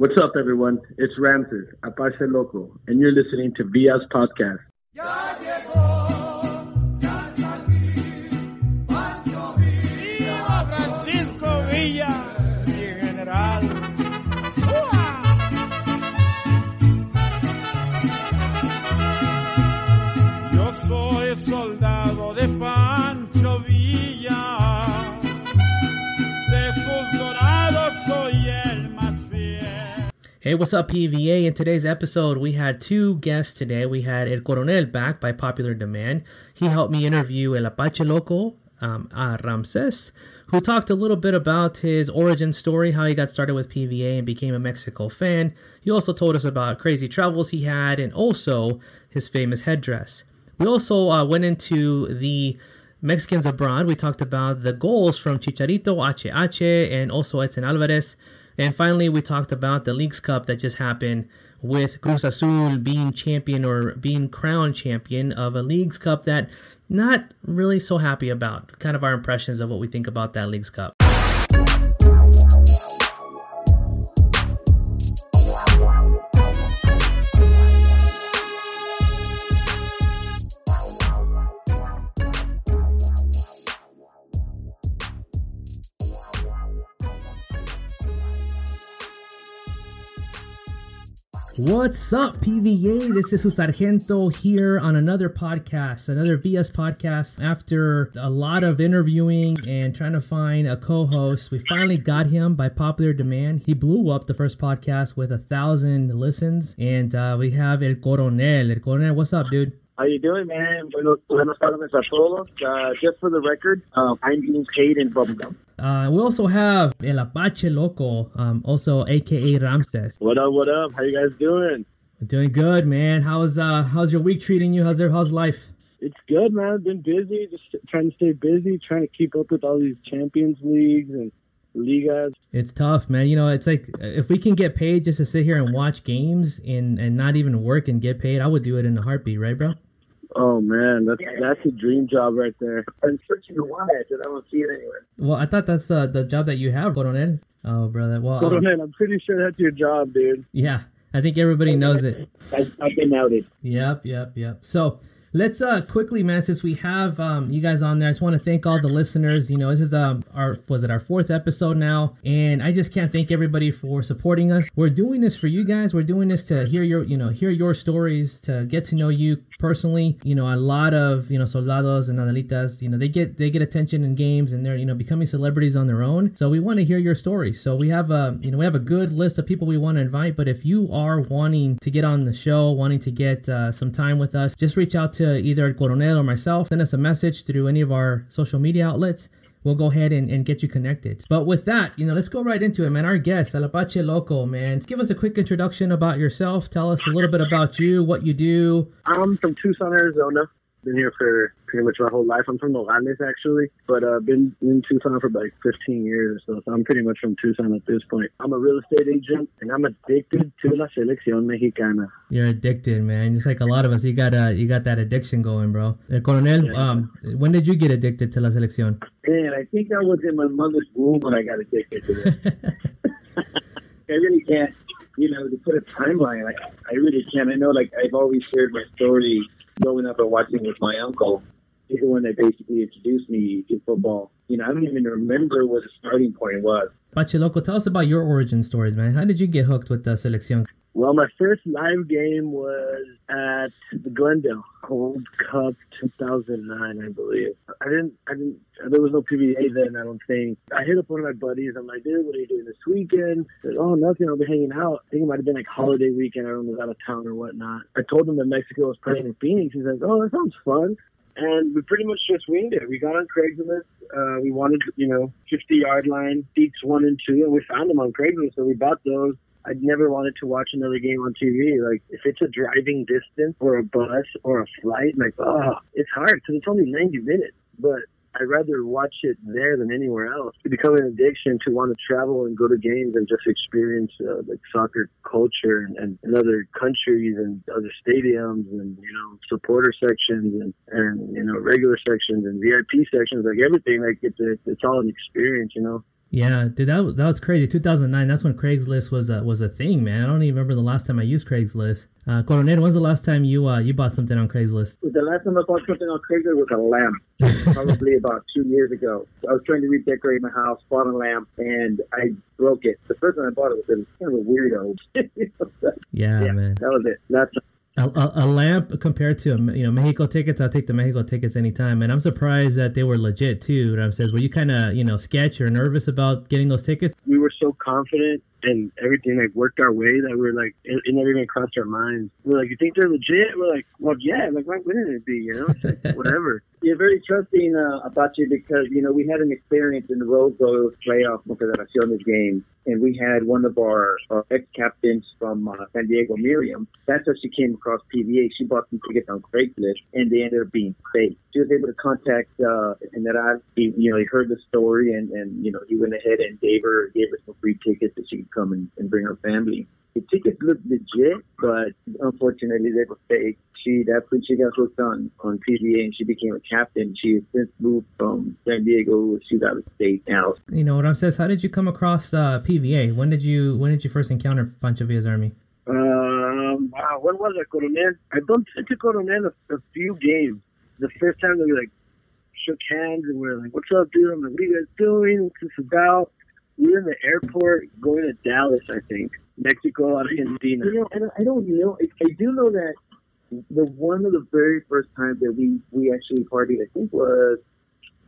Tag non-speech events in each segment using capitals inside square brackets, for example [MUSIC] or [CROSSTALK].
What's up, everyone? It's Ramses, Apache Loco, and you're listening to PVA's podcast. Hey, what's up, PVA? In today's episode, we had two guests today. We had El Coronel back by popular demand. He helped me interview El Apache Loco, um, uh, Ramses, who talked a little bit about his origin story, how he got started with PVA and became a Mexico fan. He also told us about crazy travels he had and also his famous headdress. We also uh, went into the Mexicans abroad. We talked about the goals from Chicharito, HH, and also Edson Alvarez. And finally, we talked about the Leagues Cup that just happened with Cruz Azul being champion or being crowned champion of a Leagues Cup that not really so happy about. Kind of our impressions of what we think about that Leagues Cup. What's up, PVA? This is Sargento here on another podcast, another VS podcast. After a lot of interviewing and trying to find a co-host, we finally got him by popular demand. He blew up the first podcast with a thousand listens, and uh, we have El Coronel. El Coronel, what's up, dude? How you doing, man? Buenos, buenos tardes a todos. Uh, just for the record, uh, I'm being paid in bubblegum. Uh, we also have El Apache Loco, um, also AKA Ramses. What up, what up? How you guys doing? Doing good, man. How's uh, how's your week treating you? How's your, how's life? It's good, man. I've been busy, just trying to stay busy, trying to keep up with all these Champions Leagues and Ligas. It's tough, man. You know, it's like if we can get paid just to sit here and watch games and and not even work and get paid, I would do it in a heartbeat, right, bro? Oh man, that's that's a dream job right there. I'm searching to why I I don't see it anywhere. Well, I thought that's uh, the job that you have, Coronel. Oh, brother. Well, Oh um, man, I'm pretty sure that's your job, dude. yeah, I think everybody knows it. I, I've been outed. Yep, yep, yep. So let's uh quickly, man, since we have um you guys on there, I just want to thank all the listeners. You know, this is um our was it our fourth episode now, and I just can't thank everybody for supporting us. We're doing this for you guys. We're doing this to hear your you know hear your stories, to get to know you personally. You know, a lot of you know soldados and analitas, you know, they get they get attention in games and they're you know becoming celebrities on their own. So we want to hear your stories. So we have a you know we have a good list of people we want to invite. But if you are wanting to get on the show, wanting to get uh, some time with us, just reach out to either El Coronel or myself. Send us a message through any of our social media outlets. We'll go ahead and, and get you connected. But with that, you know, let's go right into it, man. Our guest, El Apache Loco, man. Give us a quick introduction about yourself. Tell us a little bit about you, what you do. I'm from Tucson, Arizona. Been here for pretty much my whole life. I'm from Nogales, actually, but I've uh, been in Tucson for like 15 years or so. So I'm pretty much from Tucson at this point. I'm a real estate agent, and I'm addicted to la selección mexicana. You're addicted, man. Just like a lot of us, you got uh, you got that addiction going, bro. El Coronel, Yeah. um, when did you get addicted to la selección? And I think I was in my mother's womb when I got addicted to it. [LAUGHS] I really can't, you know, to put a timeline. I, I really can't. I know, like, I've always shared my story growing up and watching with my uncle. He's the one that basically introduced me to football. You know, I don't even remember what the starting point was. Apache Loco, tell us about your origin stories, man. How did you get hooked with the selección? Well, my first live game was at the Glendale Gold Cup 2009, I believe. I didn't, I didn't, there was no PVA then, I don't think. I hit up one of my buddies. I'm like, dude, what are you doing this weekend? Said, oh, nothing. I'll be hanging out. I think it might have been like holiday weekend. Know, was out of town or whatnot. I told him that Mexico was playing in Phoenix. He's like, oh, that sounds fun. And we pretty much just winged it. We got on Craigslist. Uh, we wanted, you know, 50 yard line, seats one and two, and we found them on Craigslist. So we bought those. I'd never wanted to watch another game on TV. Like, if it's a driving distance or a bus or a flight, like, oh, it's hard because it's only 90 minutes. But I'd rather watch it there than anywhere else. It become an addiction to want to travel and go to games and just experience uh, like soccer culture and, and, and other countries and other stadiums and you know supporter sections and and you know regular sections and VIP sections like everything like it's a, it's all an experience you know Yeah, dude, that was, that was crazy. 2009. That's when Craigslist was a was a thing, man. I don't even remember the last time I used Craigslist. Uh, Coronel, when's the last time you uh, you bought something on Craigslist? The last time I bought something on Craigslist was a lamp, [LAUGHS] probably about two years ago. I was trying to redecorate my house, bought a lamp, and I broke it. The first time I bought it was kind of a weirdo. [LAUGHS] yeah, yeah, man. That was it. That's a, a, lamp compared to you know Mexico tickets, I'll take the Mexico tickets anytime. And I'm surprised that they were legit too. Ramses, were you kind of you know sketch or nervous about getting those tickets? We were so confident and everything like worked our way that we are like it, it, never even crossed our minds. We're like, you think they're legit? We're like, well, yeah. Like, why wouldn't it be? You know, like, [LAUGHS] whatever. You're very trusting uh, about you because you know we had an experience in the Rose Bowl playoff Confederaciones game, and we had one of our, our ex captains from uh, San Diego, Miriam. That's how she came across PVA. She bought some tickets on Craigslist, and they ended up being fake. She was able to contact uh, I, he, you know, he heard the story, and and you know he went ahead and gave her gave her some free tickets that she could come and, and bring her family. The tickets looked legit, but unfortunately they were fake. She that's when she got hooked on on PVA and she became a captain. She has since moved from San Diego. She's out of state now. You know what I'm saying? How did you come across uh, PVA? When did you when did you first encounter Pancho Villa's army? Um, wow, when was it, Coronel? I bumped into Coronel a, a few games. The first time that we like shook hands and we are like, "What's up, dude?" I'm like, "What are you guys doing? What's this about?" We were in the airport going to Dallas, I think, Mexico, Argentina. You know, and I don't know. I, I do know that the one of the very first times that we we actually partied, I think was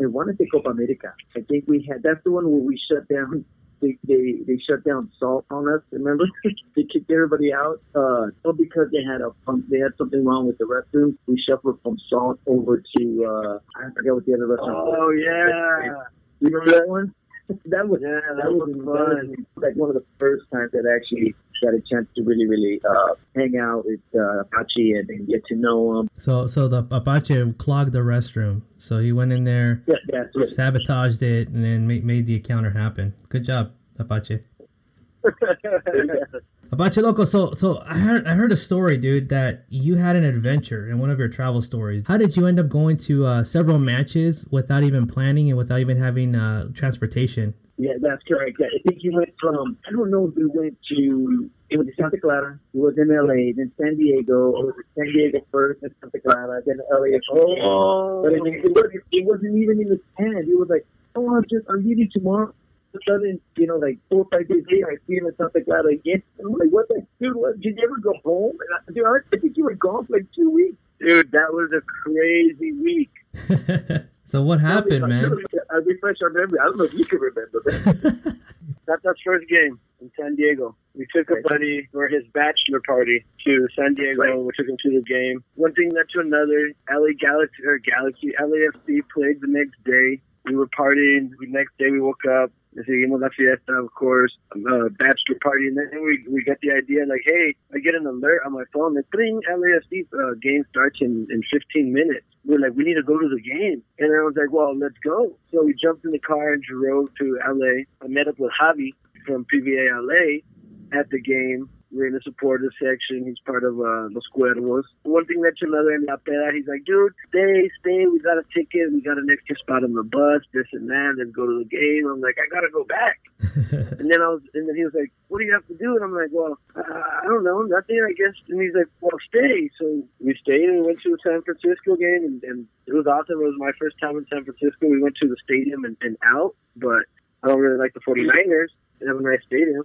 I want to say Copa America. I think we had that's the one where we shut down. They they, they shut down salt on us. Remember, [LAUGHS] they kicked everybody out. Uh, all because they had a pump. They had something wrong with the restrooms. We shuffled from salt over to uh, I forget what the other restaurant. Oh was. yeah, you remember that one? [LAUGHS] that was yeah, that, that was, was fun. like one of the first times that I actually got a chance to really, really uh, hang out with uh, Apache and, and get to know him. So, so the Apache clogged the restroom. So he went in there, yeah, that's it. sabotaged it, and then made, made the encounter happen. Good job, Apache. [LAUGHS] [LAUGHS] Apache Loco, so so I heard I heard a story, dude, that you had an adventure in one of your travel stories. How did you end up going to uh, several matches without even planning and without even having uh, transportation? Yeah, that's correct. I think he went from I don't know if he went to it was to Santa Clara, It was in LA, then San Diego, or was San Diego first, then Santa Clara, then LA. Oh, but I mean, it wasn't it wasn't even in the hand. It was like, oh, I'm just I'm leaving tomorrow of a sudden, you know, like four or five days later, I see him in Santa Clara again. I'm like, what the dude? What, did you ever go home? And I, dude, I think you were gone for like two weeks. Dude, that was a crazy week. [LAUGHS] so what happened, man? I refresh our memory. I don't know if you can remember. [LAUGHS] That's our first game in San Diego. We took a buddy for his bachelor party to San Diego. Right. We took him to the game. One thing led to another. LA Galaxy or Galaxy LAFC played the next day. We were partying. The next day we woke up. Seguimos la fiesta, of course, uh, bachelor party, and then we we got the idea like, hey, I get an alert on my phone that bring LAFC uh, game starts in in 15 minutes. We're like, we need to go to the game, and I was like, well, let's go. So we jumped in the car and drove to LA. I met up with Javi from PVA LA at the game. We're in the supporter section. He's part of uh, Los Cuervos. One thing to another in La Pera. He's like, dude, stay, stay. We got a ticket. We got an extra spot on the bus, this and that. Let's go to the game. I'm like, I got to go back. [LAUGHS] and then I was, and then he was like, what do you have to do? And I'm like, well, uh, I don't know, nothing, I guess. And he's like, well, stay. So we stayed and we went to the San Francisco game, and, and it was awesome. It was my first time in San Francisco. We went to the stadium and, and out, but I don't really like the 49ers. Have a nice stadium.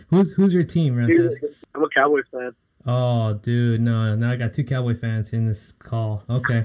[LAUGHS] who's who's your team, Ramses? I'm a Cowboys fan. Oh, dude, no. Now I got two Cowboy fans in this call. Okay.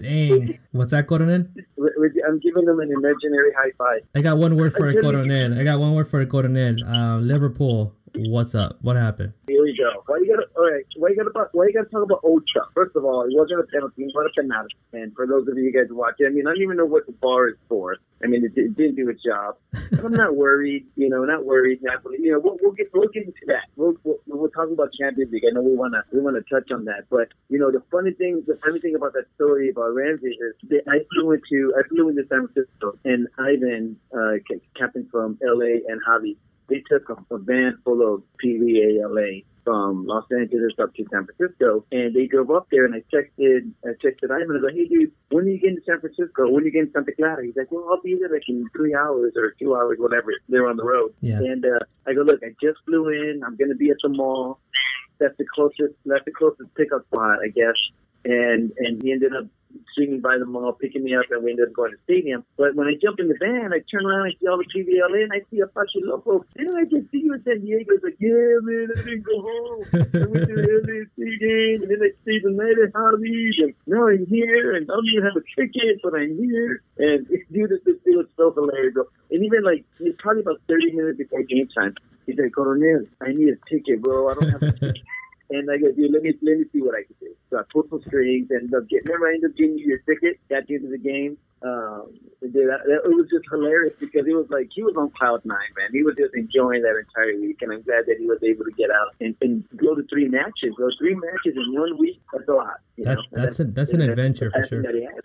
Dang. What's that, Coronel? I'm giving them an imaginary high five. I got one word for it, Coronel. I got one word for it, Coronel. Uh, Liverpool. What's up? What happened? Here we go. Why you gotta? All right. Why you gotta? Why you gotta talk about Ocha? First of all, it wasn't a penalty. It was a penalty. And for those of you guys watching, I mean, I don't even know what the bar is for. I mean, it, it didn't do its job. But [LAUGHS] I'm not worried. You know, not worried. Not, you know, we'll, we'll get we'll get into that. We'll, we'll we'll talk about Champions League. I know we wanna we wanna touch on that. But you know, the funny thing, the funny thing about that story about Ramses is that I flew into I flew into San Francisco, and Ivan, uh, captain from LA, and Javi they took a, a van full of PVA LA from Los Angeles up to San Francisco, and they drove up there, and I texted, I texted Ivan, I go, hey dude, when are you getting to San Francisco? When are you getting to Santa Clara? He's like, well, I'll be there like in three hours or two hours, whatever. They're on the road, Yeah. and uh, I go, look, I just flew in. I'm gonna be at the mall. That's the closest. That's the closest pickup spot, I guess. And and he ended up swinging by the mall, picking me up, and we ended up going to the stadium. But when I jump in the van, I turn around, I see all the PVLA, and I see a Apache Loco. And I just see you in San Diego. It's like, yeah, man, I didn't go home. [LAUGHS] I went to the LAC game, and then I stayed the night at Javi's, and now I'm here, and I don't even have a ticket, but I'm here. And [LAUGHS] dude, this, this was so hilarious. bro. And even like, it's probably about 30 minutes before game time. He's like, Coronel, I need a ticket, bro. I don't have a [LAUGHS] ticket. And I go, dude, let me let me see what I can do. So I pulled some strings and ended up getting, remember I ended up getting you your ticket, got you into the game. Um, dude, that, that, it was just hilarious because it was like he was on cloud nine, man. He was just enjoying that entire week, and I'm glad that he was able to get out and, and go to three matches. Those three matches in one week, that's a lot. You That's know? that's a, that's an adventure for That's sure. That he has.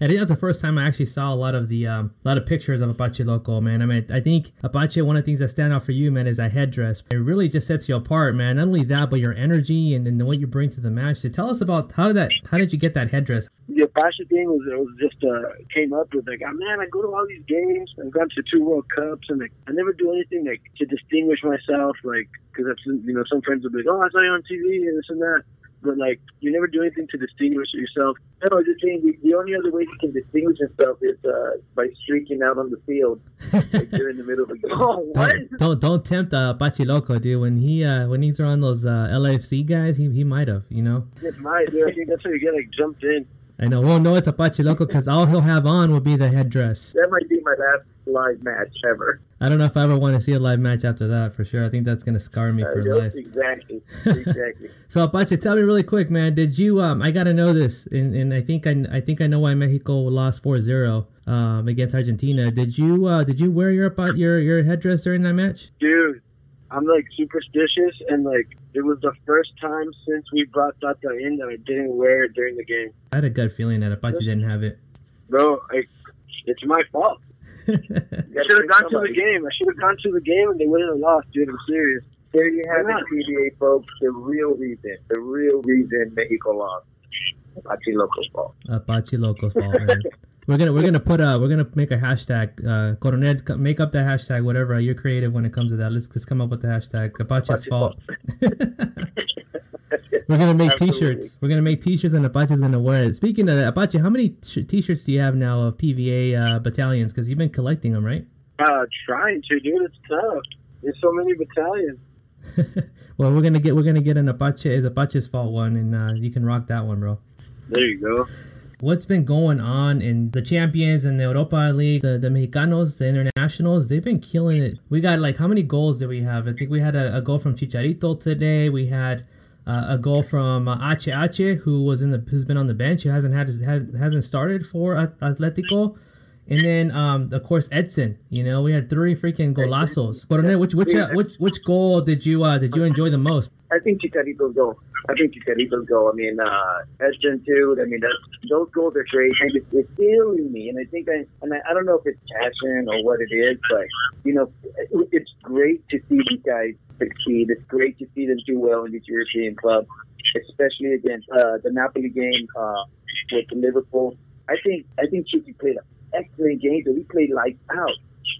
I think that's the first time I actually saw a lot of the um, a lot of pictures of Apache Loco, man. I mean, I think Apache. One of the things that stand out for you, man, is that headdress. It really just sets you apart, man. Not only that, but your energy and then the what you bring to the match. So tell us about how did that how did you get that headdress? the Apache thing was it was just uh came up with like, oh, man, I go to all these games. I've gone to two World Cups, and like I never do anything like to distinguish myself, like because that's you know some friends will be like, oh, I saw you on TV and this and that. But like, you never do anything to distinguish yourself. No, I was just saying the, the only other way you can distinguish yourself is uh, by streaking out on the field, like [LAUGHS] you're in the middle of a [LAUGHS] game. Oh, what? Don't don't tempt uh, Apache Loco, dude. When he uh, when he's around those uh, LAFC guys, he he might have, you know. It might. dude. I think that's how you get like jumped in. I know. We'll know it's Apache Loco because all he'll have on will be the headdress. That might be my last live match ever. I don't know if I ever want to see a live match after that for sure. I think that's gonna scar me Uh, for life. exactly, [LAUGHS] exactly. So Apache, tell me really quick, man. Did you? Um, I gotta know this, and, and I think I, I think I know why Mexico lost 4-0 um, against Argentina. Did you? Uh, did you wear your your your headdress during that match? dude, I'm like superstitious, and like it was the first time since we brought Tata in that I didn't wear it during the game, I had a gut feeling that Apache didn't have it. bro. I, it's my fault. I should have gone to the game. I should have gone to the game, and they wouldn't have lost, dude. I'm serious. There you have it. PVA folks. The real reason, the real reason Mexico lost. Apache Loco's fault. Apache Loco's fault, man. [LAUGHS] We're gonna we're gonna put a we're gonna make a hashtag. Uh, Coronel, make up the hashtag. Whatever you're creative when it comes to that. Let's just come up with the hashtag. Apache's Apache's fault. [LAUGHS] We're gonna make Absolutely. T-shirts. We're gonna make T-shirts, and Apache's gonna wear it. Speaking of that, Apache, how many T-shirts do you have now of PVA uh, battalions? Because you've been collecting them, right? Uh, trying to, dude. It's tough. There's so many battalions. [LAUGHS] well, we're gonna get we're gonna get an Apache is Apache's fault one, and uh, you can rock that one, bro. There you go. What's been going on in the champions and the Europa League, the, the Mexicanos, the internationals? They've been killing it. We got like how many goals did we have? I think we had a, a goal from Chicharito today. We had uh, a goal from uh, Ache Ache, who was in the who's been on the bench, who hasn't had has, hasn't started for Atletico. And then, um, of course, Edson. You know, we had three freaking golazos. Which which uh, which which goal did you uh, did you enjoy the most? I think Chicharito's go. I think Chicharito's go. I mean, uh, Edson too. I mean, those goals are great, and it's, it's killing me. And I think I, and I, I don't know if it's passion or what it is, but you know, it, it's great to see these guys succeed. It's great to see them do well in these European clubs, especially against uh, the Napoli game uh, with Liverpool. I think I think Chichi played an excellent game. but he played lights out,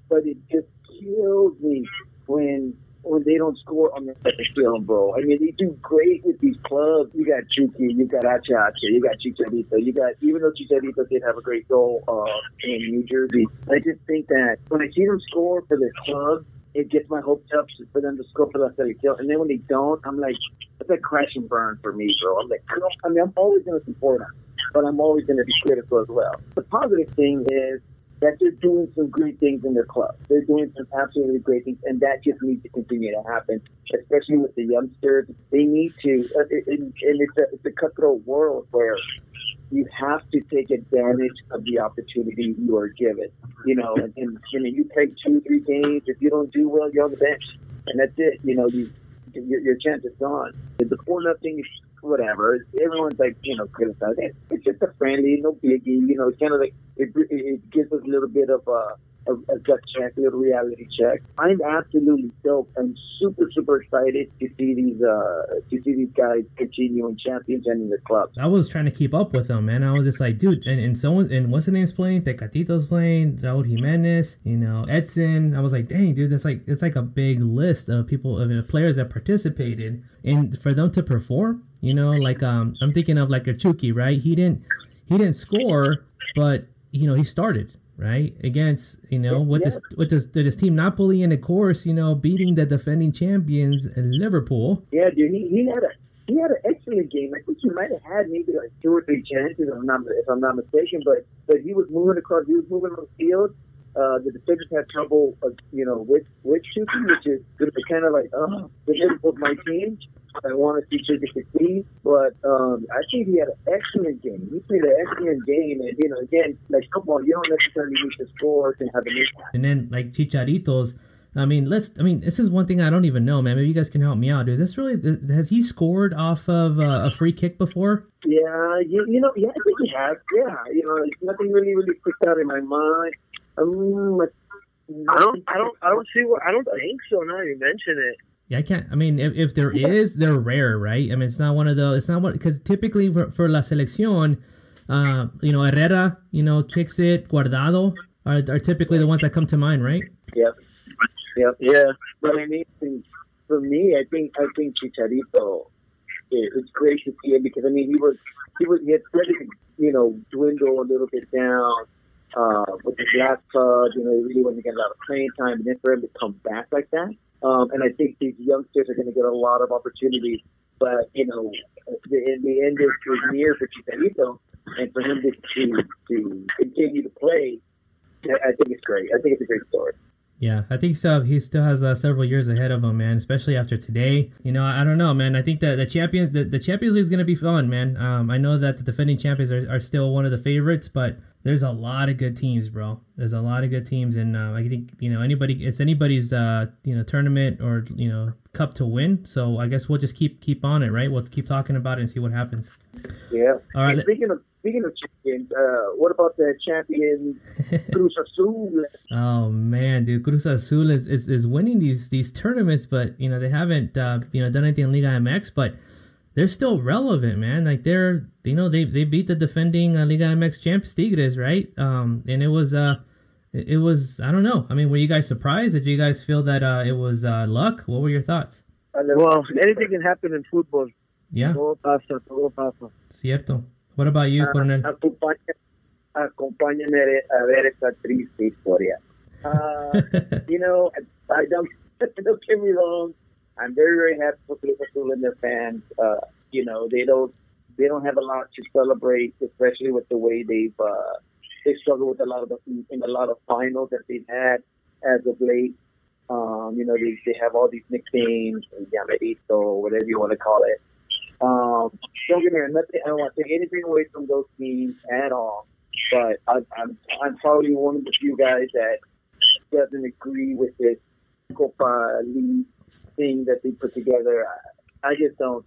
but it just kills me when when they don't score on the film, bro. I mean, they do great with these clubs. You got Chucky, you got Achacha, you got Chicharito, you got, even though Chicharito did have a great goal uh, in New Jersey, I just think that when I see them score for their club, it gets my hopes up for them to score for the selección. And then when they don't, I'm like, it's like crash and burn for me, bro. I'm like. I mean, I'm always going to support them, but I'm always going to be critical as well. The positive thing is that they're doing some great things in their club. They're doing some absolutely great things, and that just needs to continue to happen, especially with the youngsters. They need to, uh, and it's a, it's a cutthroat world where you have to take advantage of the opportunity you are given. You know, and, and you know, you play two, three games. If you don't do well, you're on the bench, and that's it. You know, you your, your chance is gone. The four nothing, whatever. Everyone's like, you know, criticizing. It's just a friendly, no biggie. You know, it's kind of like it, it gives us a little bit of uh, a, a gut check, a little reality check. I'm absolutely stoked. I'm super, super excited to see these uh to see these guys continue in champions and in the club. I was trying to keep up with them, man. I was just like, dude, and, and someone and what's the name's playing? Tecatito's playing, Raul Jimenez, you know, Edson. I was like, dang, dude, that's like it's like a big list of people of players that participated, and for them to perform, you know, like um, I'm thinking of like a Chucky, right? He didn't he didn't score, but you know, he started right against you know with Yeah. this with this this team not Napoli and of course you know beating the defending champions Liverpool. Yeah, dude, he, he had a he had an excellent game. I think he might have had maybe like two or three chances, if I'm not if I'm not mistaken. But but he was moving across, he was moving on the field. Uh, the defenders had trouble, uh, you know, with with shooting, which is kind of like, oh, the Liverpool's my team. I want to see Chica succeed, but um, I think he had an excellent game. He played an excellent game, and you know, again, like football, you don't necessarily need to score to have an impact. And then like Chicharitos, I mean, let's. I mean, this is one thing I don't even know, man. Maybe you guys can help me out, dude. This really has he scored off of uh, a free kick before? Yeah, you, you know, yeah, I think he has. Yeah, you know, nothing really, really sticks out in my mind. Um, I don't, I don't, I don't see what. I don't think so. Now you mention it. Yeah, I can't. I mean, if, if there is, they're rare, right? I mean, it's not one of those. It's not what because typically for, for la selección, uh, you know, Herrera, you know, kicks it. Guardado are, are typically the ones that come to mind, right? Yep. Yep. Yeah, But I mean, for me, I think I think Chicharito. It, it's great to see him because I mean he was he was he had started to you know dwindle a little bit down uh, with his last club. You know, he really wasn't getting a lot of playing time, and then for him to come back like that, um, and I think these youngsters are going to get a lot of opportunities. But you know, in the end is is near for Chicharito, and for him to to, continue to play, I think it's great. I think it's a great story. Yeah, I think so. He still has uh, several years ahead of him, man. Especially after today. You know, I, I don't know, man. I think that the champions, the, the Champions League is gonna be fun, man. Um, I know that the defending champions are, are still one of the favorites, but there's a lot of good teams, bro. There's a lot of good teams, and uh, I think you know anybody, it's anybody's uh, you know tournament or you know cup to win. So I guess we'll just keep keep on it, right? We'll keep talking about it and see what happens. Yeah. All right. And speaking of speaking of champions, uh, what about the champion [LAUGHS] Cruz Azul? Oh man, dude, Cruz Azul is, is, is winning these these tournaments, but you know they haven't uh, you know done anything in Liga MX, but they're still relevant, man. Like they're you know they they beat the defending uh, Liga MX champs Tigres, right? Um, and it was uh it, it was I don't know. I mean, were you guys surprised? Did you guys feel that uh it was uh luck? What were your thoughts? Well, anything can happen in football. Yeah, Todo pasa, todo pasa. cierto. What about you, Ah, Coronel? acompaña- acompáñame a ver esta triste historia. Uh, [LAUGHS] you know, I, don't [LAUGHS] don't get me wrong. I'm very very happy for Azul and their fans. Uh, you know, they don't they don't have a lot to celebrate, especially with the way they've uh, they struggle with a lot of the, in a lot of finals that they've had as of late. Um, you know, they, they have all these nicknames, Llamerito, whatever you want to call it. Um, don't get me wrong, nothing, I don't want to take anything away from those teams at all. But I, I'm I'm probably one of the few guys that doesn't agree with this Copa League thing that they put together. I, I just don't.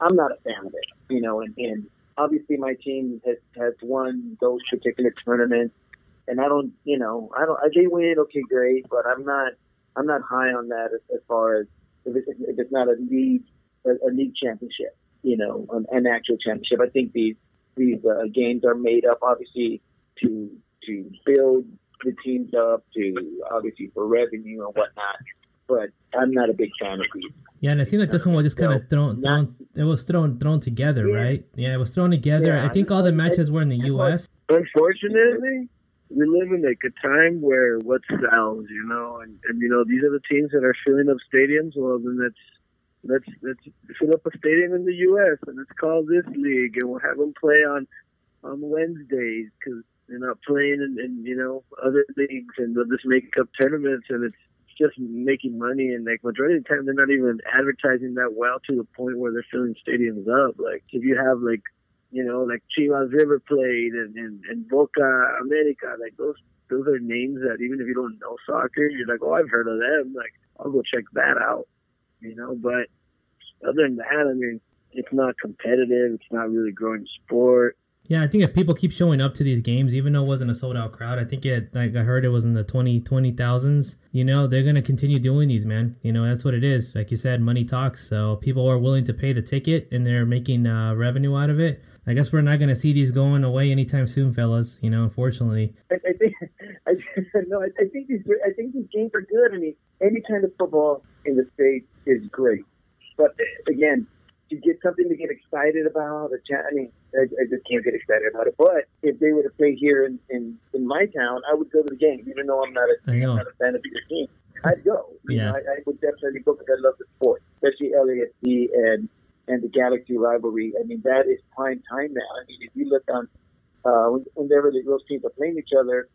I'm not a fan of it, you know. And, and obviously, my team has has won those particular tournaments, and I don't, you know, I don't. They win, okay, great, but I'm not. I'm not high on that as, as far as if, it, if it's not a league a, a league championship, you know, an, an actual championship. I think these these uh, games are made up obviously to to build the teams up, to obviously for revenue and whatnot. But I'm not a big fan of these. Yeah, and it seemed like this one was just kind of thrown, not- thrown. It was thrown, thrown together, Yeah. right? Yeah, it was thrown together. Yeah, I think all the matches were in the U.S. Unfortunately, we live in like a time where what sells, you know, and, and you know these are the teams that are filling up stadiums. Well, then let's let's let's fill up a stadium in the U.S. and let's call this league, and we'll have them play on on Wednesdays because they're not playing in, in you know other leagues, and they'll just make up tournaments, and it's just making money. And like majority of the time, they're not even advertising that well to the point where they're filling stadiums up. Like if you have like you know, like Chivas River played and, and, and Boca America, like those those are names that even if you don't know soccer, you're like, oh, I've heard of them. Like, I'll go check that out, you know. But other than that, I mean, it's not competitive. It's not really growing sport. Yeah, I think if people keep showing up to these games, even though it wasn't a sold out crowd, I think it like I heard it was in the 20 20 thousands. You know, they're gonna continue doing these, man. You know, that's what it is. Like you said, money talks. So people are willing to pay the ticket and they're making uh, revenue out of it. I guess we're not gonna see these going away anytime soon, fellas. You know, unfortunately. I, I think [LAUGHS] I, [LAUGHS] no, I, I think these I think these games are good. I mean, any kind of football in the states is great, but again, to get something to get excited about, cha- I mean, I, I just can't get excited about it. But if they were to play here in, in in my town, I would go to the game, even though I'm not a. I'm not a fan of either team. I'd go. You Yeah. know, I, I would definitely go because I love the sport, especially LAFC and and the Galaxy rivalry. I mean, that is prime time now. I mean, if you look on uh, whenever the, those teams are playing each other,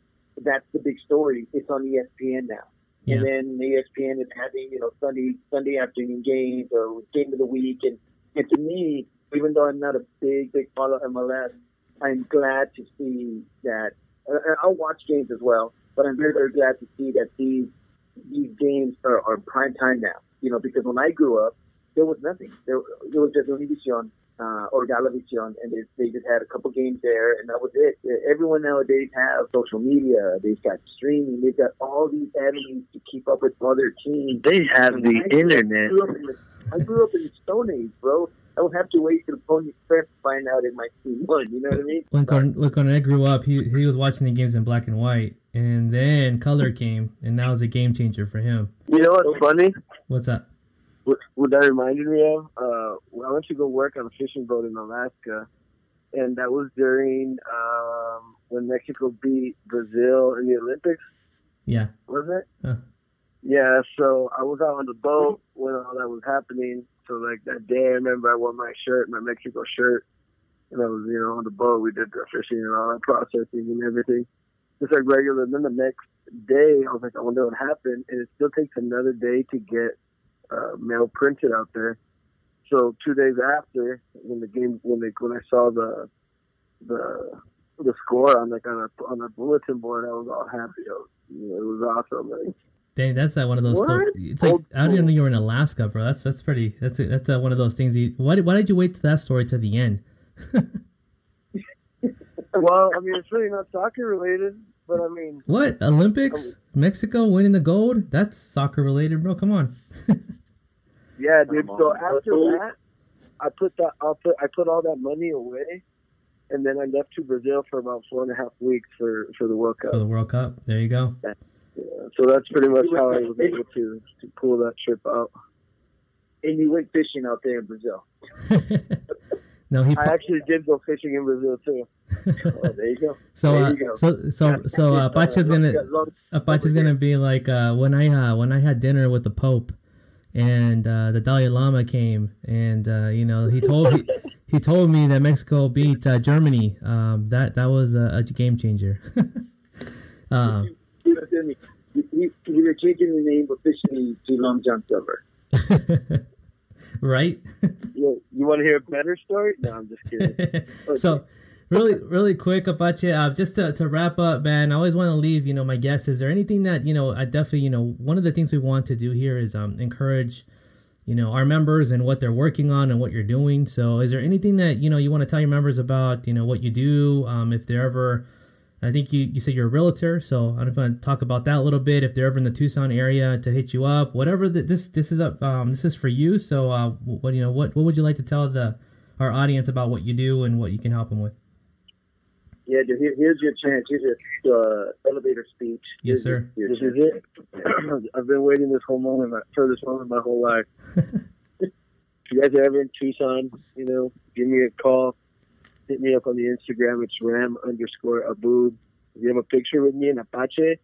that's the big story. It's on ESPN now. Yeah. And then ESPN is having, you know, Sunday Sunday afternoon games or game of the week. And, and to me, even though I'm not a big, big follower of MLS, I'm glad to see that. Uh, I'll watch games as well, but I'm very, very glad to see that these these games are, are prime time now. You know, because when I grew up, there was nothing. There, there was just Univision uh, or Galavisión, and they, they just had a couple games there, and that was it. Everyone nowadays has social media. They've got streaming. They've got all these avenues to keep up with other teams. They have the I internet. I grew, up in the, I grew up in the Stone Age, bro. I would have to wait till Pony Express to find out it my team won. You know what I mean? When Corn- when Cornet grew up, he he was watching the games in black and white, and then color came, and that was a game changer for him. You know what's funny? What's up? What, what that reminded me of? Uh, I went to go work on a fishing boat in Alaska, and that was during um, when Mexico beat Brazil in the Olympics. Yeah. was it? Huh. Yeah, so I was out on the boat when all that was happening. So like that day, I remember I wore my shirt, my Mexico shirt, and I was you know on the boat. We did the fishing and all that processing and everything, just like regular. And then the next day, I was like, I wonder what happened, and it still takes another day to get uh, mail printed out there. So two days after, when the game, when they when I saw the the the score on like on a on a bulletin board, I was all happy. I was, you know, it was awesome. Like, Dang, that's like one of those. What? it's like Old I don't even know you were in Alaska, bro. That's that's pretty. That's a, that's uh one of those things. You, why did why did you wait to that story to the end? [LAUGHS] [LAUGHS] well, I mean, it's really not soccer related, but I mean, what Olympics? Oh. Mexico winning the gold? That's soccer related, bro. Come on. [LAUGHS] yeah, dude. Come So after that, I put that, I put, I put all that money away, and then I left to Brazil for about four and a half weeks for for the World Cup. For the World Cup. There you go. Yeah, so that's pretty much how I was able to to pull that trip out. And you went fishing out there in Brazil. [LAUGHS] no, he. I actually did go fishing in Brazil too. Oh, there you go. [LAUGHS] so there uh, you go. so so so uh, [LAUGHS] Pacha's gonna Got long- Apache's gonna be like uh, when I uh, when I had dinner with the Pope, and uh, the Dalai Lama came, and uh, you know he told he, [LAUGHS] he told me that Mexico beat uh, Germany. Um, that that was a, a game changer. [LAUGHS] um, You know, you- you- You're changing the name officially to Long John Silver. [LAUGHS] right? You, you want to hear a better story? No, I'm just kidding. so really really quick Apache uh, just to, to wrap up man I always want to leave you know my guests is there anything that you know I definitely you know one of the things we want to do here is um encourage you know our members and what they're working on and what you're doing so is there anything that you know you want to tell your members about you know what you do um if they're ever I think you, you said you're a realtor, so I don't know if you want to talk about that a little bit. If they're ever in the Tucson area to hit you up, whatever the, this this is up um, this is for you. So uh, what you know what what would you like to tell the our audience about what you do and what you can help them with? Yeah, dude, here, here's your chance. Here's your uh, elevator speech. Yes, Here's your- sir. your This is it. I've been waiting this whole moment for this moment my whole life. [LAUGHS] If you guys are ever in Tucson, you know, give me a call. Hit me up on the Instagram. It's ram underscore abood. If you have a picture with me in Apache,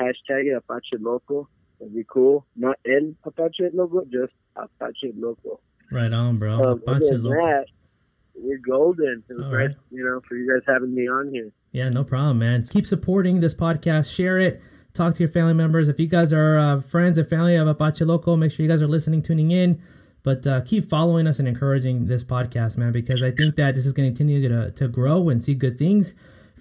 hashtag it Apache Loco. That'd be cool. Not in Apache Loco, just Apache Loco. right on, bro. Um, Bunch other of than lo- that, we're golden. It was All nice, right. you know, for you guys having me on here. Yeah, no problem, man. Keep supporting this podcast. Share it. Talk to your family members. If you guys are uh, friends and family of Apache Loco, make sure you guys are listening, tuning in. But uh, keep following us and encouraging this podcast, man, because I think that this is going to continue to, to grow and see good things.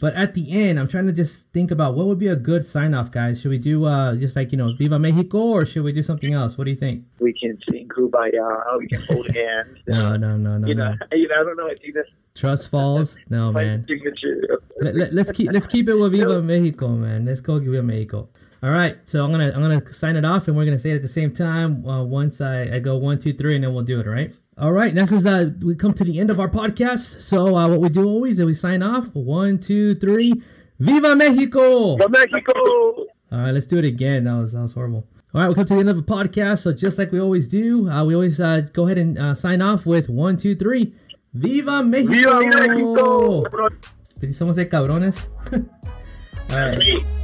But at the end, I'm trying to just think about what would be a good sign off, guys. Should we do uh, just like you know, Viva Mexico, or should we do something else? What do you think? We can sing Kumbaya. We can hold hands. [LAUGHS] No, no, no, no, you know, no. [LAUGHS] you know, I don't know. I think that's Trust falls. No, [LAUGHS] man. Let, let, let's keep let's keep it with Viva Mexico, man. Let's go Viva Mexico. All right, so I'm gonna I'm gonna sign it off, and we're gonna say it at the same time. Uh, once I, I go one, two, three, and then we'll do it. All right. All right. This is uh we come to the end of our podcast. So uh, what we do always is we sign off. One, two, three. Viva Mexico! Viva Mexico. All right, let's do it again. That was that was horrible. All right, we come to the end of the podcast. So just like we always do, uh, we always uh, go ahead and uh, sign off with one, two, three. Viva Mexico! Viva Mexico. Someone say cabrones? [LAUGHS] All right.